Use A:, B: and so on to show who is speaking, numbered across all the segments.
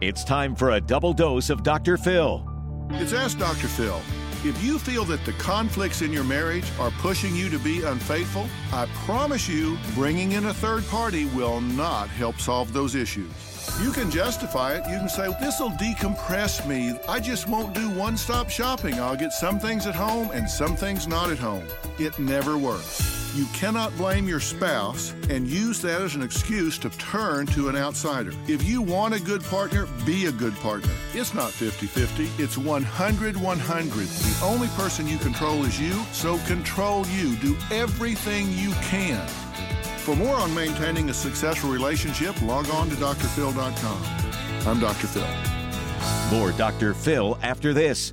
A: It's time for a double dose of Dr. Phil.
B: It's Ask Dr. Phil. If you feel that the conflicts in your marriage are pushing you to be unfaithful, I promise you, bringing in a third party will not help solve those issues. You can justify it. You can say, This will decompress me. I just won't do one stop shopping. I'll get some things at home and some things not at home. It never works. You cannot blame your spouse and use that as an excuse to turn to an outsider. If you want a good partner, be a good partner. It's not 50 50, it's 100 100. The only person you control is you, so control you. Do everything you can. For more on maintaining a successful relationship, log on to drphil.com. I'm Dr. Phil.
A: More Dr. Phil after this.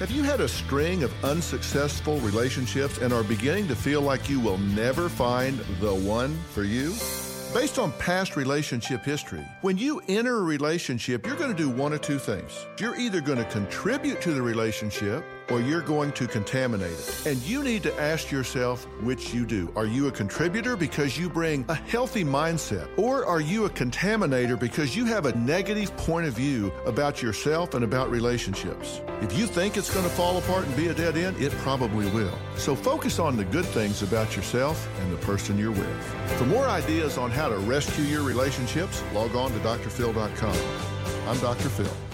B: Have you had a string of unsuccessful relationships and are beginning to feel like you will never find the one for you? Based on past relationship history, when you enter a relationship, you're going to do one of two things. You're either going to contribute to the relationship or you're going to contaminate it. And you need to ask yourself which you do. Are you a contributor because you bring a healthy mindset? Or are you a contaminator because you have a negative point of view about yourself and about relationships? If you think it's going to fall apart and be a dead end, it probably will. So focus on the good things about yourself and the person you're with. For more ideas on how to rescue your relationships, log on to drphil.com. I'm Dr. Phil.